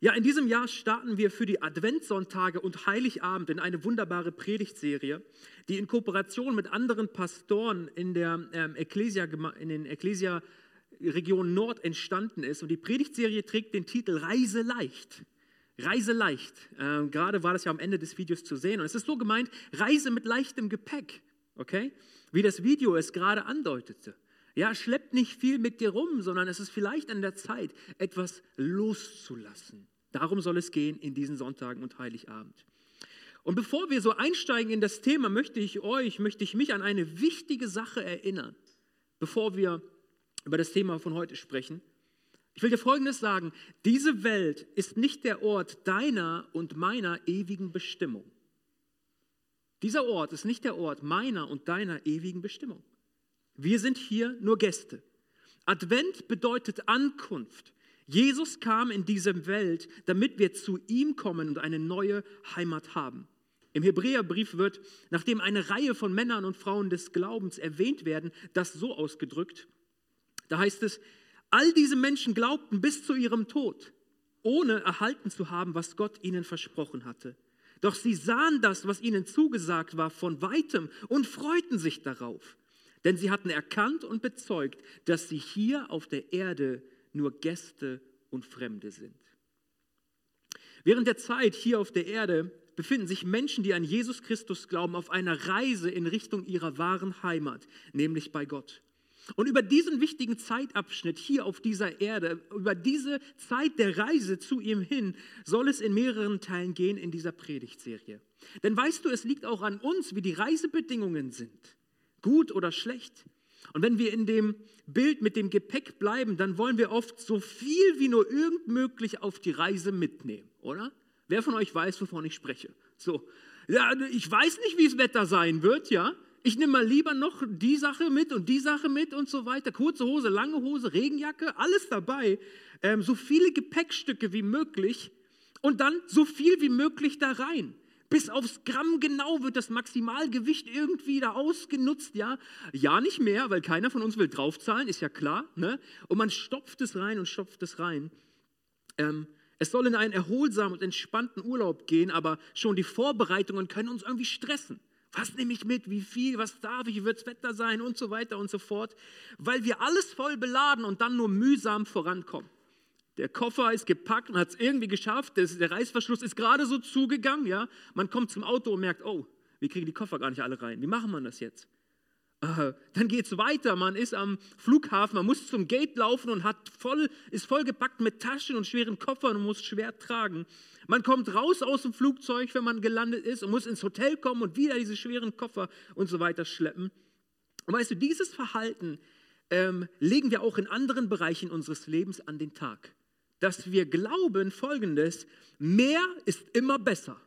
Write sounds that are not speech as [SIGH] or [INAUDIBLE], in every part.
Ja, in diesem Jahr starten wir für die Adventssonntage und Heiligabend in eine wunderbare Predigtserie, die in Kooperation mit anderen Pastoren in, der, ähm, Ecclesia, in den Ecclesia Region Nord entstanden ist. Und die Predigtserie trägt den Titel Reise leicht. Reise leicht. Äh, gerade war das ja am Ende des Videos zu sehen. Und es ist so gemeint, Reise mit leichtem Gepäck. Okay? Wie das Video es gerade andeutete. Ja, schleppt nicht viel mit dir rum, sondern es ist vielleicht an der Zeit, etwas loszulassen. Darum soll es gehen in diesen Sonntagen und Heiligabend. Und bevor wir so einsteigen in das Thema, möchte ich euch, möchte ich mich an eine wichtige Sache erinnern, bevor wir über das Thema von heute sprechen. Ich will dir Folgendes sagen, diese Welt ist nicht der Ort deiner und meiner ewigen Bestimmung. Dieser Ort ist nicht der Ort meiner und deiner ewigen Bestimmung. Wir sind hier nur Gäste. Advent bedeutet Ankunft. Jesus kam in diese Welt, damit wir zu ihm kommen und eine neue Heimat haben. Im Hebräerbrief wird, nachdem eine Reihe von Männern und Frauen des Glaubens erwähnt werden, das so ausgedrückt. Da heißt es, all diese Menschen glaubten bis zu ihrem Tod, ohne erhalten zu haben, was Gott ihnen versprochen hatte. Doch sie sahen das, was ihnen zugesagt war, von weitem und freuten sich darauf. Denn sie hatten erkannt und bezeugt, dass sie hier auf der Erde nur Gäste und Fremde sind. Während der Zeit hier auf der Erde befinden sich Menschen, die an Jesus Christus glauben, auf einer Reise in Richtung ihrer wahren Heimat, nämlich bei Gott. Und über diesen wichtigen Zeitabschnitt hier auf dieser Erde, über diese Zeit der Reise zu ihm hin, soll es in mehreren Teilen gehen in dieser Predigtserie. Denn weißt du, es liegt auch an uns, wie die Reisebedingungen sind gut oder schlecht. Und wenn wir in dem Bild mit dem Gepäck bleiben, dann wollen wir oft so viel wie nur irgend möglich auf die Reise mitnehmen, oder? Wer von euch weiß, wovon ich spreche? So, ja, ich weiß nicht, wie das Wetter sein wird, ja? Ich nehme mal lieber noch die Sache mit und die Sache mit und so weiter. Kurze Hose, lange Hose, Regenjacke, alles dabei. Ähm, so viele Gepäckstücke wie möglich und dann so viel wie möglich da rein. Bis aufs Gramm genau wird das Maximalgewicht irgendwie da ausgenutzt, ja? Ja, nicht mehr, weil keiner von uns will draufzahlen, ist ja klar, ne? Und man stopft es rein und stopft es rein. Ähm, es soll in einen erholsamen und entspannten Urlaub gehen, aber schon die Vorbereitungen können uns irgendwie stressen. Was nehme ich mit? Wie viel? Was darf ich? Wie wird das Wetter sein? Und so weiter und so fort. Weil wir alles voll beladen und dann nur mühsam vorankommen. Der Koffer ist gepackt und hat es irgendwie geschafft. Der Reißverschluss ist gerade so zugegangen. Ja? Man kommt zum Auto und merkt, oh, wir kriegen die Koffer gar nicht alle rein. Wie machen wir das jetzt? Äh, dann geht es weiter. Man ist am Flughafen, man muss zum Gate laufen und hat voll, ist vollgepackt mit Taschen und schweren Koffern und muss schwer tragen. Man kommt raus aus dem Flugzeug, wenn man gelandet ist und muss ins Hotel kommen und wieder diese schweren Koffer und so weiter schleppen. Und weißt du, dieses Verhalten ähm, legen wir auch in anderen Bereichen unseres Lebens an den Tag dass wir glauben folgendes, mehr ist immer besser.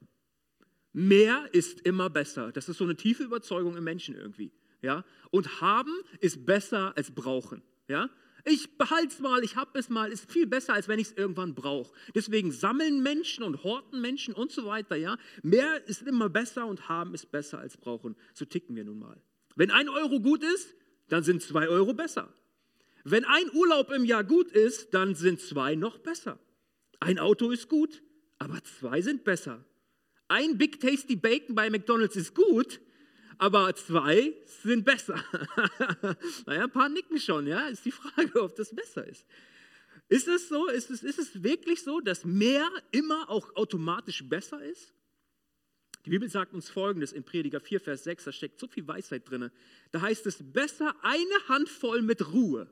Mehr ist immer besser. Das ist so eine tiefe Überzeugung im Menschen irgendwie. Ja? Und haben ist besser als brauchen. Ja? Ich behalte es mal, ich habe es mal, ist viel besser, als wenn ich es irgendwann brauche. Deswegen sammeln Menschen und horten Menschen und so weiter. Ja? Mehr ist immer besser und haben ist besser als brauchen. So ticken wir nun mal. Wenn ein Euro gut ist, dann sind zwei Euro besser. Wenn ein Urlaub im Jahr gut ist, dann sind zwei noch besser. Ein Auto ist gut, aber zwei sind besser. Ein Big Tasty Bacon bei McDonald's ist gut, aber zwei sind besser. [LAUGHS] naja, ein paar nicken schon, ja. Ist die Frage, ob das besser ist. Ist es so? Ist es, ist es wirklich so, dass mehr immer auch automatisch besser ist? Die Bibel sagt uns folgendes in Prediger 4, Vers 6, da steckt so viel Weisheit drin. Da heißt es, besser eine Handvoll mit Ruhe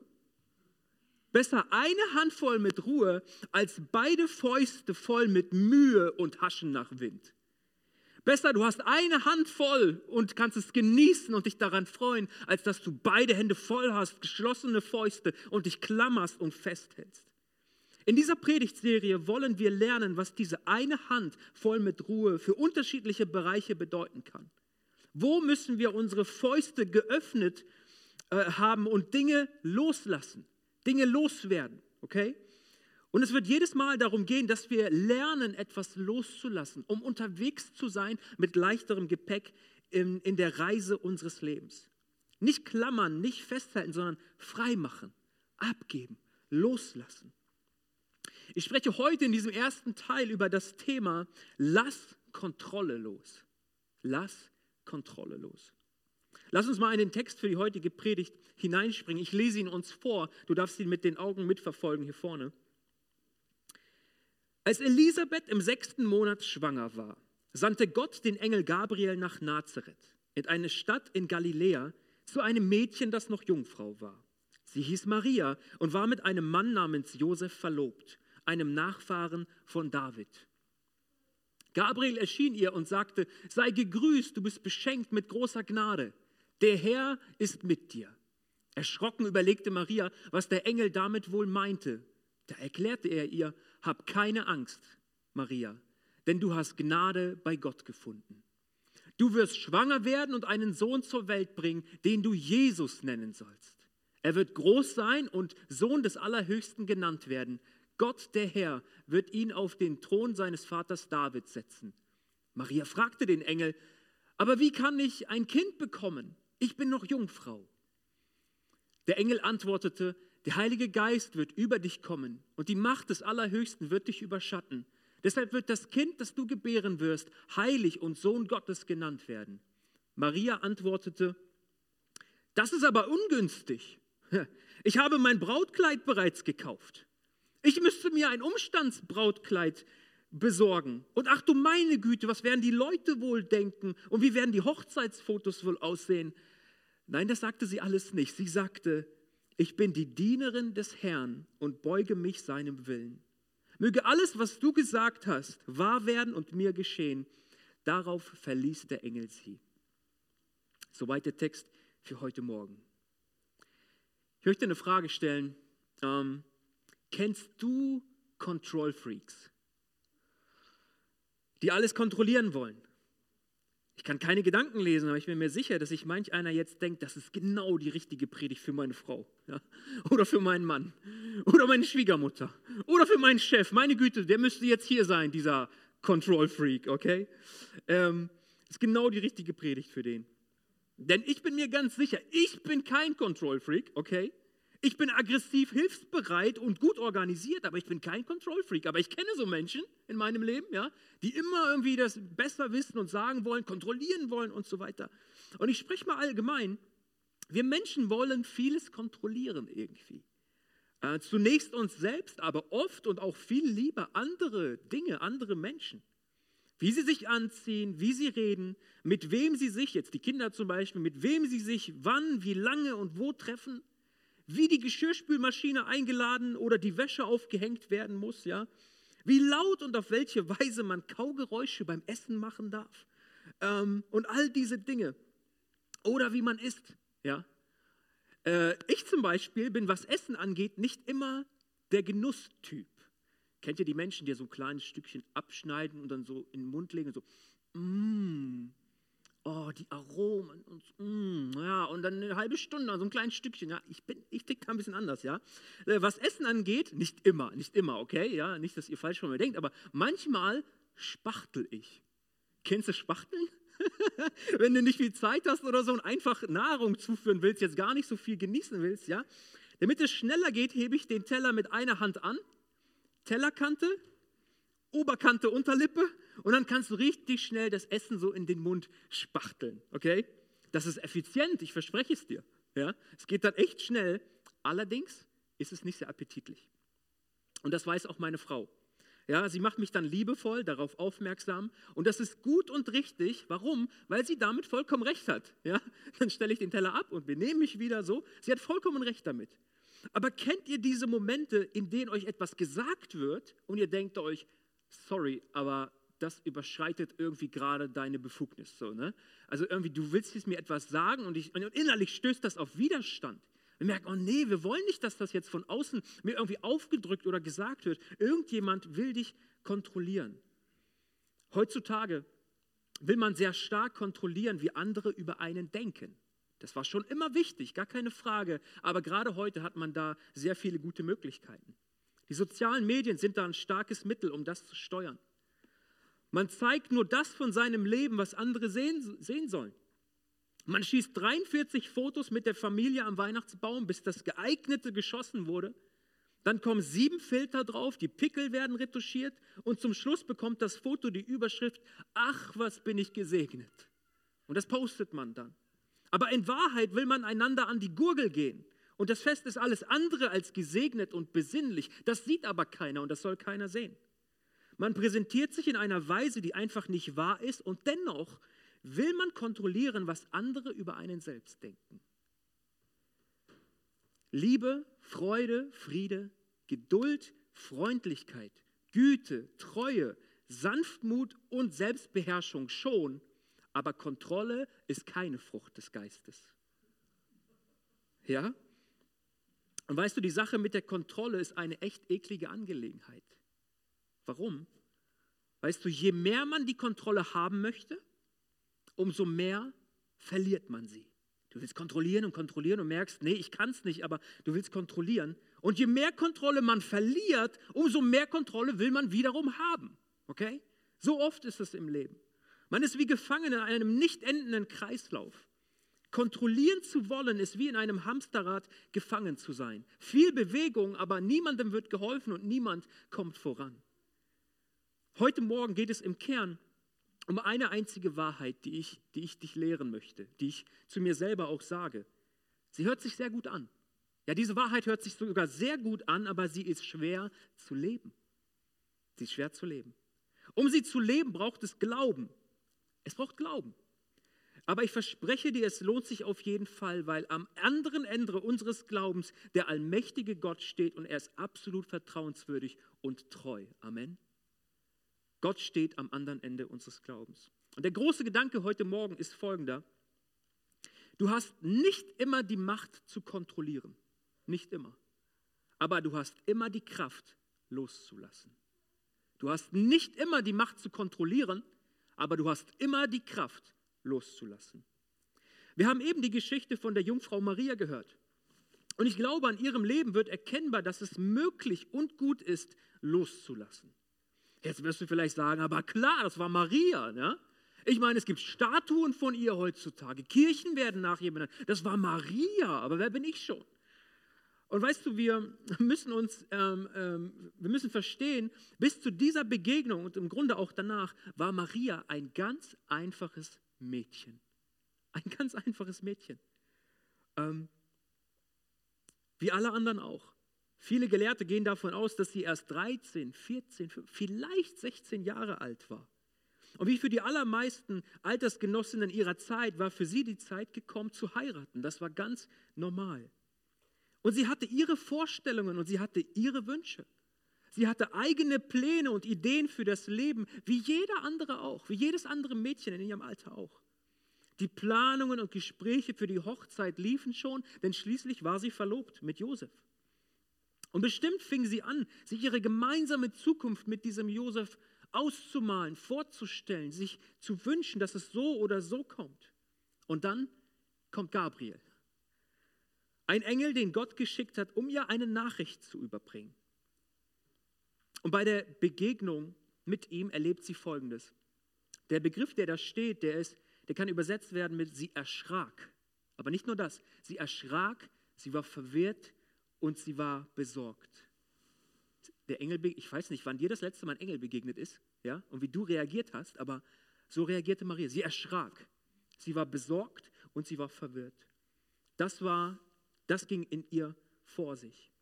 Besser eine Handvoll mit Ruhe als beide Fäuste voll mit Mühe und Haschen nach Wind. Besser, du hast eine Hand voll und kannst es genießen und dich daran freuen, als dass du beide Hände voll hast, geschlossene Fäuste und dich klammerst und festhältst. In dieser Predigtserie wollen wir lernen, was diese eine Hand voll mit Ruhe für unterschiedliche Bereiche bedeuten kann. Wo müssen wir unsere Fäuste geöffnet äh, haben und Dinge loslassen? Dinge loswerden, okay? Und es wird jedes Mal darum gehen, dass wir lernen, etwas loszulassen, um unterwegs zu sein mit leichterem Gepäck in, in der Reise unseres Lebens. Nicht klammern, nicht festhalten, sondern frei machen, abgeben, loslassen. Ich spreche heute in diesem ersten Teil über das Thema Lass Kontrolle los. Lass Kontrolle los. Lass uns mal in den Text für die heutige Predigt hineinspringen. Ich lese ihn uns vor. Du darfst ihn mit den Augen mitverfolgen hier vorne. Als Elisabeth im sechsten Monat schwanger war, sandte Gott den Engel Gabriel nach Nazareth, in eine Stadt in Galiläa, zu einem Mädchen, das noch Jungfrau war. Sie hieß Maria und war mit einem Mann namens Josef verlobt, einem Nachfahren von David. Gabriel erschien ihr und sagte, sei gegrüßt, du bist beschenkt mit großer Gnade. Der Herr ist mit dir. Erschrocken überlegte Maria, was der Engel damit wohl meinte. Da erklärte er ihr, hab keine Angst, Maria, denn du hast Gnade bei Gott gefunden. Du wirst schwanger werden und einen Sohn zur Welt bringen, den du Jesus nennen sollst. Er wird groß sein und Sohn des Allerhöchsten genannt werden. Gott, der Herr, wird ihn auf den Thron seines Vaters David setzen. Maria fragte den Engel, aber wie kann ich ein Kind bekommen? Ich bin noch Jungfrau. Der Engel antwortete, der Heilige Geist wird über dich kommen und die Macht des Allerhöchsten wird dich überschatten. Deshalb wird das Kind, das du gebären wirst, heilig und Sohn Gottes genannt werden. Maria antwortete, das ist aber ungünstig. Ich habe mein Brautkleid bereits gekauft. Ich müsste mir ein Umstandsbrautkleid besorgen. Und ach du meine Güte, was werden die Leute wohl denken und wie werden die Hochzeitsfotos wohl aussehen? Nein, das sagte sie alles nicht. Sie sagte, ich bin die Dienerin des Herrn und beuge mich seinem Willen. Möge alles, was du gesagt hast, wahr werden und mir geschehen. Darauf verließ der Engel sie. Soweit der Text für heute Morgen. Ich möchte eine Frage stellen. Ähm, kennst du Control Freaks, die alles kontrollieren wollen? Ich kann keine Gedanken lesen, aber ich bin mir sicher, dass sich manch einer jetzt denkt, das ist genau die richtige Predigt für meine Frau ja? oder für meinen Mann oder meine Schwiegermutter oder für meinen Chef. Meine Güte, der müsste jetzt hier sein, dieser Control Freak, okay? Ähm, ist genau die richtige Predigt für den. Denn ich bin mir ganz sicher, ich bin kein Control Freak, okay? Ich bin aggressiv, hilfsbereit und gut organisiert, aber ich bin kein Control Freak. Aber ich kenne so Menschen in meinem Leben, ja, die immer irgendwie das besser wissen und sagen wollen, kontrollieren wollen und so weiter. Und ich spreche mal allgemein. Wir Menschen wollen vieles kontrollieren irgendwie. Äh, zunächst uns selbst, aber oft und auch viel lieber andere Dinge, andere Menschen. Wie sie sich anziehen, wie sie reden, mit wem sie sich, jetzt die Kinder zum Beispiel, mit wem sie sich wann, wie lange und wo treffen wie die Geschirrspülmaschine eingeladen oder die Wäsche aufgehängt werden muss, ja, wie laut und auf welche Weise man Kaugeräusche beim Essen machen darf ähm, und all diese Dinge oder wie man isst, ja. Äh, ich zum Beispiel bin, was Essen angeht, nicht immer der Genusstyp. Kennt ihr die Menschen, die so ein kleines Stückchen abschneiden und dann so in den Mund legen und so, mmm, oh, die Aromen und mm, ja, und dann eine halbe Stunde, so ein kleines Stückchen, ja, ich bin, ich tick da ein bisschen anders, ja. Äh, was Essen angeht, nicht immer, nicht immer, okay, ja, nicht, dass ihr falsch von mir denkt, aber manchmal spachtel ich. Kennst du Spachteln? [LAUGHS] Wenn du nicht viel Zeit hast oder so und einfach Nahrung zuführen willst, jetzt gar nicht so viel genießen willst, ja. Damit es schneller geht, hebe ich den Teller mit einer Hand an, Tellerkante, Oberkante, Unterlippe und dann kannst du richtig schnell das Essen so in den Mund spachteln, okay? Das ist effizient, ich verspreche es dir. Ja? Es geht dann echt schnell. Allerdings ist es nicht sehr appetitlich. Und das weiß auch meine Frau. Ja, sie macht mich dann liebevoll darauf aufmerksam und das ist gut und richtig. Warum? Weil sie damit vollkommen recht hat. Ja, dann stelle ich den Teller ab und benehme mich wieder so. Sie hat vollkommen recht damit. Aber kennt ihr diese Momente, in denen euch etwas gesagt wird und ihr denkt euch, sorry, aber das überschreitet irgendwie gerade deine Befugnis. So, ne? Also irgendwie, du willst jetzt mir etwas sagen und, ich, und innerlich stößt das auf Widerstand. Wir merken, oh nee, wir wollen nicht, dass das jetzt von außen mir irgendwie aufgedrückt oder gesagt wird. Irgendjemand will dich kontrollieren. Heutzutage will man sehr stark kontrollieren, wie andere über einen denken. Das war schon immer wichtig, gar keine Frage. Aber gerade heute hat man da sehr viele gute Möglichkeiten. Die sozialen Medien sind da ein starkes Mittel, um das zu steuern. Man zeigt nur das von seinem Leben, was andere sehen, sehen sollen. Man schießt 43 Fotos mit der Familie am Weihnachtsbaum, bis das geeignete geschossen wurde. Dann kommen sieben Filter drauf, die Pickel werden retuschiert und zum Schluss bekommt das Foto die Überschrift, ach, was bin ich gesegnet. Und das postet man dann. Aber in Wahrheit will man einander an die Gurgel gehen. Und das Fest ist alles andere als gesegnet und besinnlich. Das sieht aber keiner und das soll keiner sehen. Man präsentiert sich in einer Weise, die einfach nicht wahr ist und dennoch will man kontrollieren, was andere über einen selbst denken. Liebe, Freude, Friede, Geduld, Freundlichkeit, Güte, Treue, Sanftmut und Selbstbeherrschung schon, aber Kontrolle ist keine Frucht des Geistes. Ja? Und weißt du, die Sache mit der Kontrolle ist eine echt eklige Angelegenheit. Warum? Weißt du, je mehr man die Kontrolle haben möchte, umso mehr verliert man sie. Du willst kontrollieren und kontrollieren und merkst, nee, ich kann es nicht, aber du willst kontrollieren. Und je mehr Kontrolle man verliert, umso mehr Kontrolle will man wiederum haben. Okay? So oft ist es im Leben. Man ist wie gefangen in einem nicht endenden Kreislauf. Kontrollieren zu wollen, ist wie in einem Hamsterrad gefangen zu sein. Viel Bewegung, aber niemandem wird geholfen und niemand kommt voran. Heute Morgen geht es im Kern um eine einzige Wahrheit, die ich, die ich dich lehren möchte, die ich zu mir selber auch sage. Sie hört sich sehr gut an. Ja, diese Wahrheit hört sich sogar sehr gut an, aber sie ist schwer zu leben. Sie ist schwer zu leben. Um sie zu leben, braucht es Glauben. Es braucht Glauben. Aber ich verspreche dir, es lohnt sich auf jeden Fall, weil am anderen Ende unseres Glaubens der allmächtige Gott steht und er ist absolut vertrauenswürdig und treu. Amen. Gott steht am anderen Ende unseres Glaubens. Und der große Gedanke heute Morgen ist folgender. Du hast nicht immer die Macht zu kontrollieren. Nicht immer. Aber du hast immer die Kraft loszulassen. Du hast nicht immer die Macht zu kontrollieren, aber du hast immer die Kraft loszulassen. Wir haben eben die Geschichte von der Jungfrau Maria gehört. Und ich glaube, an ihrem Leben wird erkennbar, dass es möglich und gut ist, loszulassen. Jetzt wirst du vielleicht sagen, aber klar, das war Maria. Ne? Ich meine, es gibt Statuen von ihr heutzutage. Kirchen werden nach ihr benannt. Das war Maria, aber wer bin ich schon? Und weißt du, wir müssen uns, ähm, ähm, wir müssen verstehen, bis zu dieser Begegnung und im Grunde auch danach war Maria ein ganz einfaches Mädchen. Ein ganz einfaches Mädchen. Ähm, wie alle anderen auch. Viele Gelehrte gehen davon aus, dass sie erst 13, 14, vielleicht 16 Jahre alt war. Und wie für die allermeisten Altersgenossinnen ihrer Zeit war für sie die Zeit gekommen zu heiraten. Das war ganz normal. Und sie hatte ihre Vorstellungen und sie hatte ihre Wünsche. Sie hatte eigene Pläne und Ideen für das Leben, wie jeder andere auch, wie jedes andere Mädchen in ihrem Alter auch. Die Planungen und Gespräche für die Hochzeit liefen schon, denn schließlich war sie verlobt mit Josef. Und bestimmt fing sie an, sich ihre gemeinsame Zukunft mit diesem Josef auszumalen, vorzustellen, sich zu wünschen, dass es so oder so kommt. Und dann kommt Gabriel. Ein Engel, den Gott geschickt hat, um ihr eine Nachricht zu überbringen. Und bei der Begegnung mit ihm erlebt sie Folgendes. Der Begriff, der da steht, der, ist, der kann übersetzt werden mit sie erschrak. Aber nicht nur das, sie erschrak, sie war verwirrt, und sie war besorgt. Der Engel, ich weiß nicht, wann dir das letzte Mal ein Engel begegnet ist, ja, und wie du reagiert hast, aber so reagierte Maria. Sie erschrak, sie war besorgt und sie war verwirrt. Das war, das ging in ihr vor sich.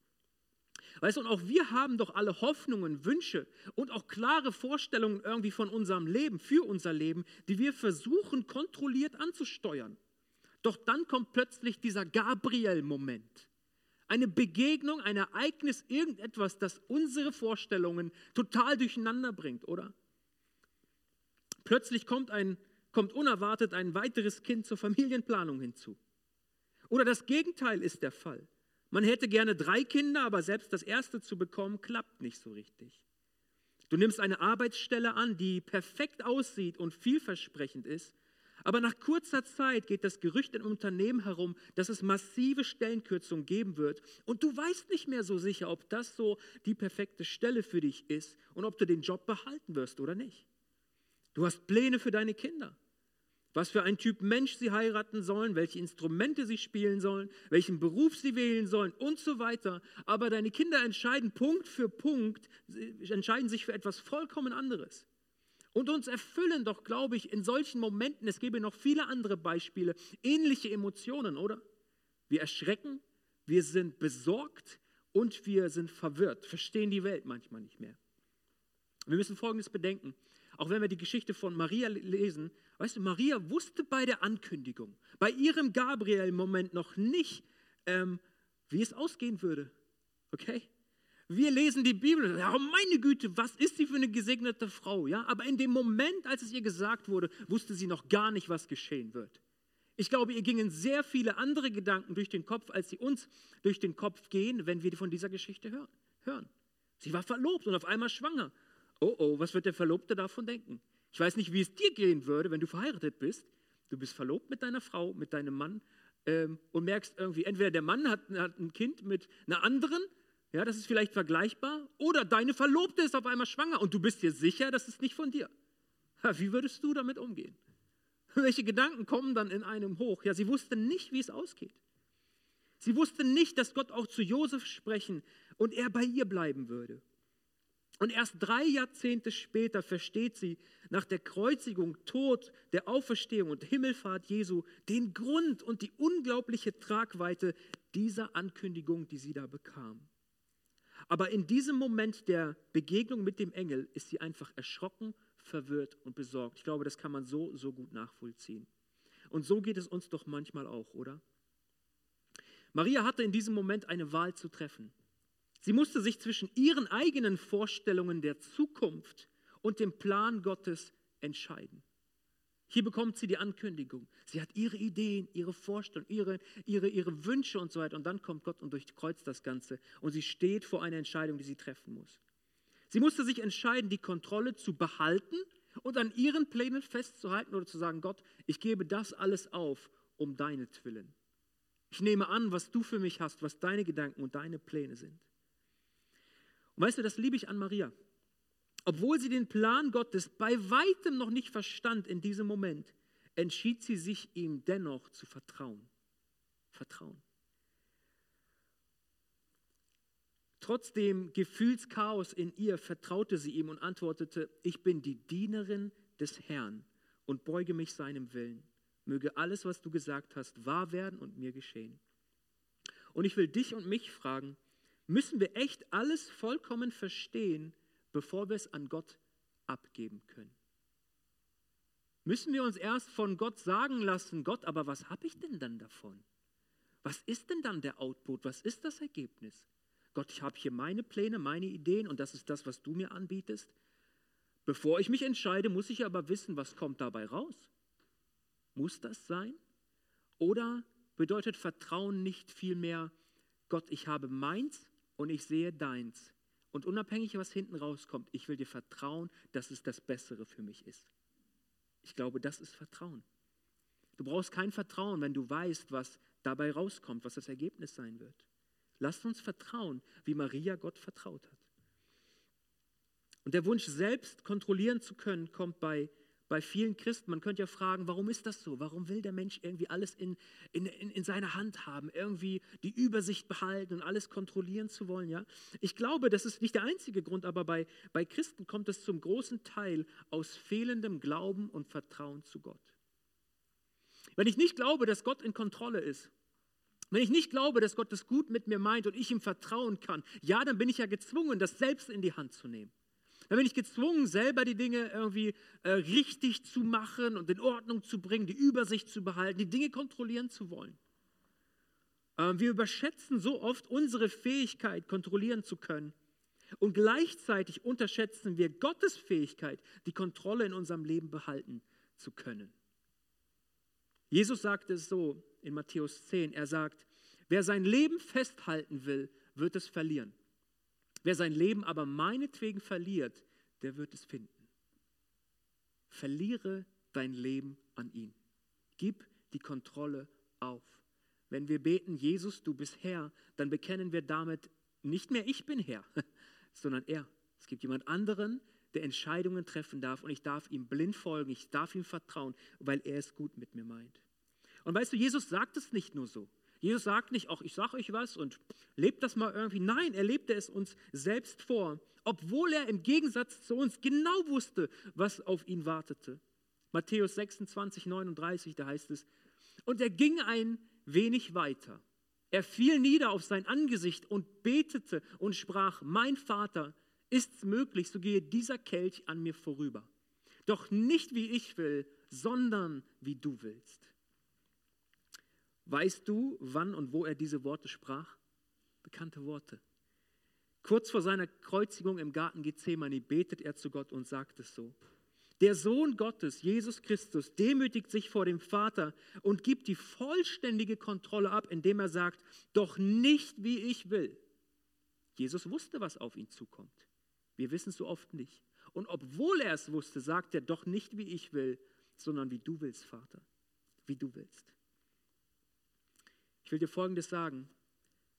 Weißt du, und auch wir haben doch alle Hoffnungen, Wünsche und auch klare Vorstellungen irgendwie von unserem Leben, für unser Leben, die wir versuchen kontrolliert anzusteuern. Doch dann kommt plötzlich dieser Gabriel-Moment. Eine Begegnung, ein Ereignis, irgendetwas, das unsere Vorstellungen total durcheinander bringt, oder? Plötzlich kommt, ein, kommt unerwartet ein weiteres Kind zur Familienplanung hinzu. Oder das Gegenteil ist der Fall. Man hätte gerne drei Kinder, aber selbst das erste zu bekommen, klappt nicht so richtig. Du nimmst eine Arbeitsstelle an, die perfekt aussieht und vielversprechend ist, aber nach kurzer Zeit geht das Gerücht im Unternehmen herum, dass es massive Stellenkürzungen geben wird. Und du weißt nicht mehr so sicher, ob das so die perfekte Stelle für dich ist und ob du den Job behalten wirst oder nicht. Du hast Pläne für deine Kinder. was für ein Typ Mensch sie heiraten sollen, welche Instrumente sie spielen sollen, welchen Beruf sie wählen sollen und so weiter. Aber deine Kinder entscheiden Punkt für Punkt, entscheiden sich für etwas vollkommen anderes. Und uns erfüllen doch, glaube ich, in solchen Momenten, es gäbe noch viele andere Beispiele, ähnliche Emotionen, oder? Wir erschrecken, wir sind besorgt und wir sind verwirrt, verstehen die Welt manchmal nicht mehr. Wir müssen Folgendes bedenken. Auch wenn wir die Geschichte von Maria lesen, weißt du, Maria wusste bei der Ankündigung, bei ihrem Gabriel-Moment noch nicht, ähm, wie es ausgehen würde. Okay? Wir lesen die Bibel, ja, meine Güte, was ist sie für eine gesegnete Frau? Ja, aber in dem Moment, als es ihr gesagt wurde, wusste sie noch gar nicht, was geschehen wird. Ich glaube, ihr gingen sehr viele andere Gedanken durch den Kopf, als sie uns durch den Kopf gehen, wenn wir von dieser Geschichte hören. Sie war verlobt und auf einmal schwanger oh oh, was wird der Verlobte davon denken? Ich weiß nicht, wie es dir gehen würde, wenn du verheiratet bist. Du bist verlobt mit deiner Frau, mit deinem Mann ähm, und merkst irgendwie, entweder der Mann hat, hat ein Kind mit einer anderen, ja, das ist vielleicht vergleichbar, oder deine Verlobte ist auf einmal schwanger und du bist dir sicher, das ist nicht von dir. Wie würdest du damit umgehen? Welche Gedanken kommen dann in einem hoch? Ja, sie wusste nicht, wie es ausgeht. Sie wusste nicht, dass Gott auch zu Josef sprechen und er bei ihr bleiben würde. Und erst drei Jahrzehnte später versteht sie nach der Kreuzigung, Tod, der Auferstehung und Himmelfahrt Jesu den Grund und die unglaubliche Tragweite dieser Ankündigung, die sie da bekam. Aber in diesem Moment der Begegnung mit dem Engel ist sie einfach erschrocken, verwirrt und besorgt. Ich glaube, das kann man so, so gut nachvollziehen. Und so geht es uns doch manchmal auch, oder? Maria hatte in diesem Moment eine Wahl zu treffen. Sie musste sich zwischen ihren eigenen Vorstellungen der Zukunft und dem Plan Gottes entscheiden. Hier bekommt sie die Ankündigung. Sie hat ihre Ideen, ihre Vorstellungen, ihre, ihre, ihre Wünsche und so weiter. Und dann kommt Gott und durchkreuzt das Ganze. Und sie steht vor einer Entscheidung, die sie treffen muss. Sie musste sich entscheiden, die Kontrolle zu behalten und an ihren Plänen festzuhalten oder zu sagen, Gott, ich gebe das alles auf um deinetwillen. Ich nehme an, was du für mich hast, was deine Gedanken und deine Pläne sind. Und weißt du, das liebe ich an Maria. Obwohl sie den Plan Gottes bei weitem noch nicht verstand in diesem Moment, entschied sie sich ihm dennoch zu vertrauen. Vertrauen. Trotz dem Gefühlschaos in ihr vertraute sie ihm und antwortete, ich bin die Dienerin des Herrn und beuge mich seinem Willen. Möge alles, was du gesagt hast, wahr werden und mir geschehen. Und ich will dich und mich fragen, müssen wir echt alles vollkommen verstehen, bevor wir es an Gott abgeben können. Müssen wir uns erst von Gott sagen lassen, Gott, aber was habe ich denn dann davon? Was ist denn dann der Output? Was ist das Ergebnis? Gott, ich habe hier meine Pläne, meine Ideen und das ist das, was du mir anbietest. Bevor ich mich entscheide, muss ich aber wissen, was kommt dabei raus. Muss das sein? Oder bedeutet Vertrauen nicht vielmehr, Gott, ich habe meins und ich sehe deins. Und unabhängig, was hinten rauskommt, ich will dir vertrauen, dass es das Bessere für mich ist. Ich glaube, das ist Vertrauen. Du brauchst kein Vertrauen, wenn du weißt, was dabei rauskommt, was das Ergebnis sein wird. Lasst uns vertrauen, wie Maria Gott vertraut hat. Und der Wunsch, selbst kontrollieren zu können, kommt bei bei vielen Christen, man könnte ja fragen, warum ist das so? Warum will der Mensch irgendwie alles in, in, in, in seiner Hand haben, irgendwie die Übersicht behalten und alles kontrollieren zu wollen? Ja? Ich glaube, das ist nicht der einzige Grund, aber bei, bei Christen kommt es zum großen Teil aus fehlendem Glauben und Vertrauen zu Gott. Wenn ich nicht glaube, dass Gott in Kontrolle ist, wenn ich nicht glaube, dass Gott es gut mit mir meint und ich ihm vertrauen kann, ja, dann bin ich ja gezwungen, das selbst in die Hand zu nehmen. Dann bin ich gezwungen, selber die Dinge irgendwie äh, richtig zu machen und in Ordnung zu bringen, die Übersicht zu behalten, die Dinge kontrollieren zu wollen. Ähm, wir überschätzen so oft unsere Fähigkeit, kontrollieren zu können. Und gleichzeitig unterschätzen wir Gottes Fähigkeit, die Kontrolle in unserem Leben behalten zu können. Jesus sagt es so in Matthäus 10. Er sagt, wer sein Leben festhalten will, wird es verlieren. Wer sein Leben aber meinetwegen verliert, der wird es finden. Verliere dein Leben an ihn. Gib die Kontrolle auf. Wenn wir beten, Jesus, du bist Herr, dann bekennen wir damit nicht mehr ich bin Herr, [LAUGHS] sondern er. Es gibt jemand anderen, der Entscheidungen treffen darf und ich darf ihm blind folgen, ich darf ihm vertrauen, weil er es gut mit mir meint. Und weißt du, Jesus sagt es nicht nur so. Jesus sagt nicht, auch ich sage euch was und lebt das mal irgendwie. Nein, er lebte es uns selbst vor, obwohl er im Gegensatz zu uns genau wusste, was auf ihn wartete. Matthäus 26, 39, da heißt es, und er ging ein wenig weiter. Er fiel nieder auf sein Angesicht und betete und sprach, mein Vater, ist es möglich, so gehe dieser Kelch an mir vorüber. Doch nicht wie ich will, sondern wie du willst. Weißt du, wann und wo er diese Worte sprach? Bekannte Worte. Kurz vor seiner Kreuzigung im Garten Gethsemane betet er zu Gott und sagt es so. Der Sohn Gottes, Jesus Christus, demütigt sich vor dem Vater und gibt die vollständige Kontrolle ab, indem er sagt, doch nicht wie ich will. Jesus wusste, was auf ihn zukommt. Wir wissen es so oft nicht. Und obwohl er es wusste, sagt er doch nicht wie ich will, sondern wie du willst, Vater. Wie du willst. Ich will dir Folgendes sagen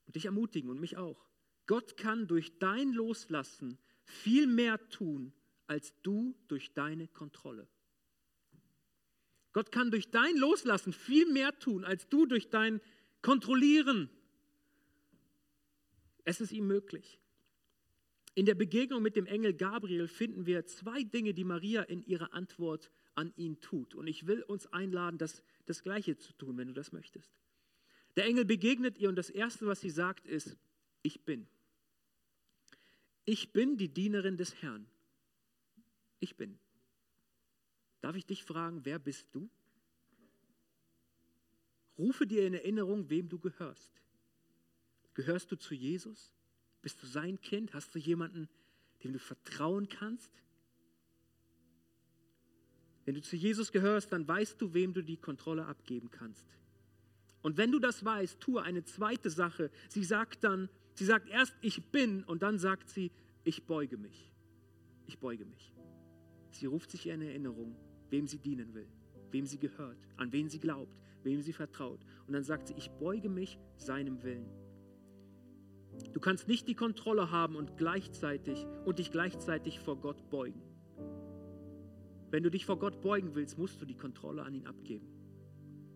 und dich ermutigen und mich auch. Gott kann durch dein Loslassen viel mehr tun, als du durch deine Kontrolle. Gott kann durch dein Loslassen viel mehr tun, als du durch dein Kontrollieren. Es ist ihm möglich. In der Begegnung mit dem Engel Gabriel finden wir zwei Dinge, die Maria in ihrer Antwort an ihn tut. Und ich will uns einladen, das, das Gleiche zu tun, wenn du das möchtest. Der Engel begegnet ihr und das Erste, was sie sagt, ist, ich bin. Ich bin die Dienerin des Herrn ich bin. Darf ich dich fragen, wer bist du? Rufe dir in Erinnerung, wem du gehörst. Gehörst du zu Jesus? Bist du sein Kind? Hast du jemanden, dem du vertrauen kannst? Wenn du zu Jesus gehörst, dann weißt du, wem du die Kontrolle abgeben kannst. Und wenn du das weißt, tue eine zweite Sache. Sie sagt dann, sie sagt erst, ich bin, und dann sagt sie, ich beuge mich. Ich beuge mich. Sie ruft sich in Erinnerung, wem sie dienen will, wem sie gehört, an wen sie glaubt, wem sie vertraut. Und dann sagt sie, ich beuge mich seinem Willen. Du kannst nicht die Kontrolle haben und gleichzeitig und dich gleichzeitig vor Gott beugen. Wenn du dich vor Gott beugen willst, musst du die Kontrolle an ihn abgeben.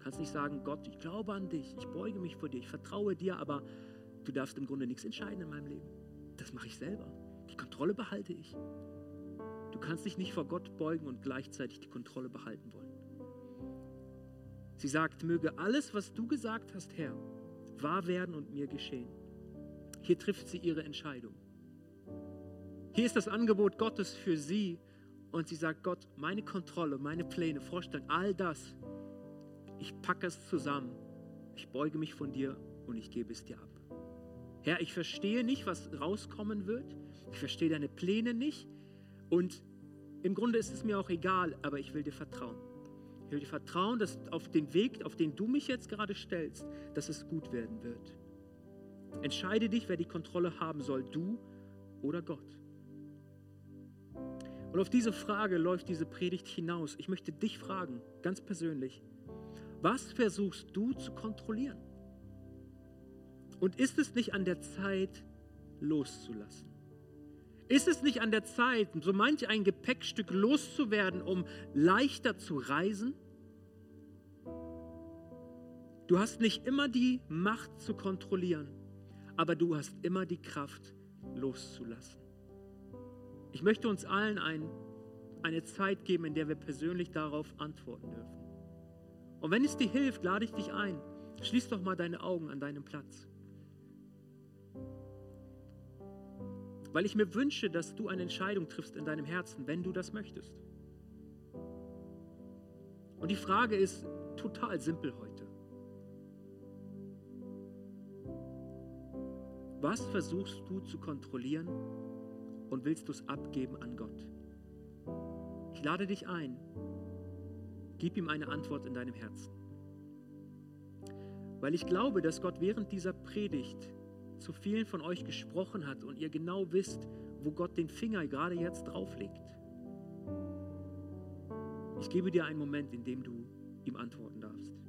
Du kannst nicht sagen, Gott, ich glaube an dich, ich beuge mich vor dir, ich vertraue dir, aber du darfst im Grunde nichts entscheiden in meinem Leben. Das mache ich selber. Die Kontrolle behalte ich. Du kannst dich nicht vor Gott beugen und gleichzeitig die Kontrolle behalten wollen. Sie sagt, möge alles, was du gesagt hast, Herr, wahr werden und mir geschehen. Hier trifft sie ihre Entscheidung. Hier ist das Angebot Gottes für sie und sie sagt, Gott, meine Kontrolle, meine Pläne, Vorstellungen, all das, ich packe es zusammen, ich beuge mich von dir und ich gebe es dir ab. Herr, ich verstehe nicht, was rauskommen wird, ich verstehe deine Pläne nicht, und im Grunde ist es mir auch egal, aber ich will dir vertrauen. Ich will dir vertrauen, dass auf den Weg, auf den du mich jetzt gerade stellst, dass es gut werden wird. Entscheide dich, wer die Kontrolle haben soll, du oder Gott. Und auf diese Frage läuft diese Predigt hinaus. Ich möchte dich fragen, ganz persönlich, was versuchst du zu kontrollieren? Und ist es nicht an der Zeit, loszulassen? Ist es nicht an der Zeit, so manch ein Gepäckstück loszuwerden, um leichter zu reisen? Du hast nicht immer die Macht zu kontrollieren, aber du hast immer die Kraft loszulassen. Ich möchte uns allen ein, eine Zeit geben, in der wir persönlich darauf antworten dürfen. Und wenn es dir hilft, lade ich dich ein. Schließ doch mal deine Augen an deinem Platz. weil ich mir wünsche, dass du eine Entscheidung triffst in deinem Herzen, wenn du das möchtest. Und die Frage ist total simpel heute. Was versuchst du zu kontrollieren und willst du es abgeben an Gott? Ich lade dich ein, gib ihm eine Antwort in deinem Herzen. Weil ich glaube, dass Gott während dieser Predigt zu vielen von euch gesprochen hat und ihr genau wisst, wo Gott den Finger gerade jetzt drauflegt. Ich gebe dir einen Moment, in dem du ihm antworten darfst.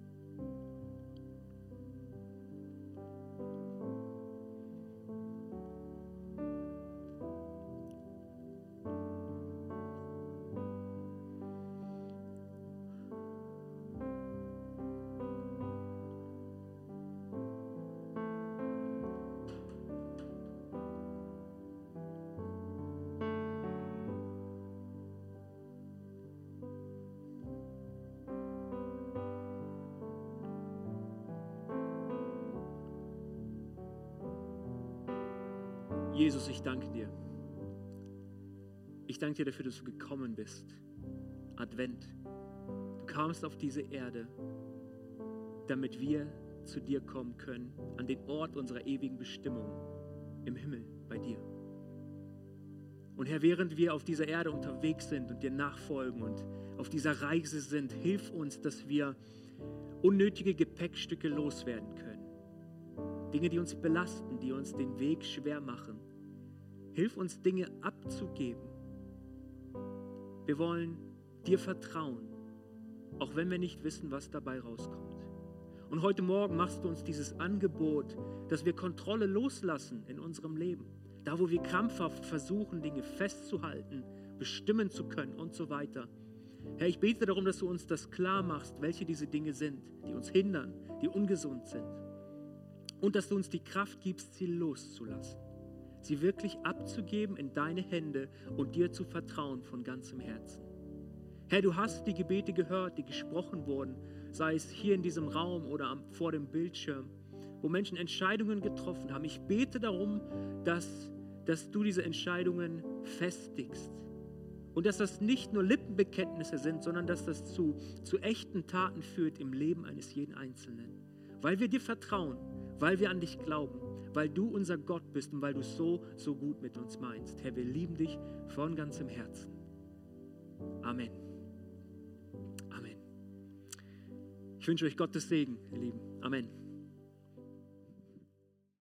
Ich danke dir dafür, dass du gekommen bist. Advent. Du kamst auf diese Erde, damit wir zu dir kommen können, an den Ort unserer ewigen Bestimmung im Himmel bei dir. Und Herr, während wir auf dieser Erde unterwegs sind und dir nachfolgen und auf dieser Reise sind, hilf uns, dass wir unnötige Gepäckstücke loswerden können. Dinge, die uns belasten, die uns den Weg schwer machen. Hilf uns, Dinge abzugeben. Wir wollen dir vertrauen, auch wenn wir nicht wissen, was dabei rauskommt. Und heute Morgen machst du uns dieses Angebot, dass wir Kontrolle loslassen in unserem Leben. Da, wo wir krampfhaft versuchen, Dinge festzuhalten, bestimmen zu können und so weiter. Herr, ich bete darum, dass du uns das klar machst, welche diese Dinge sind, die uns hindern, die ungesund sind. Und dass du uns die Kraft gibst, sie loszulassen. Sie wirklich abzugeben in deine Hände und dir zu vertrauen von ganzem Herzen. Herr, du hast die Gebete gehört, die gesprochen wurden, sei es hier in diesem Raum oder vor dem Bildschirm, wo Menschen Entscheidungen getroffen haben. Ich bete darum, dass, dass du diese Entscheidungen festigst und dass das nicht nur Lippenbekenntnisse sind, sondern dass das zu, zu echten Taten führt im Leben eines jeden Einzelnen. Weil wir dir vertrauen, weil wir an dich glauben, weil du unser Gott bist und weil du so, so gut mit uns meinst. Herr, wir lieben dich von ganzem Herzen. Amen. Amen. Ich wünsche euch Gottes Segen, ihr Lieben. Amen.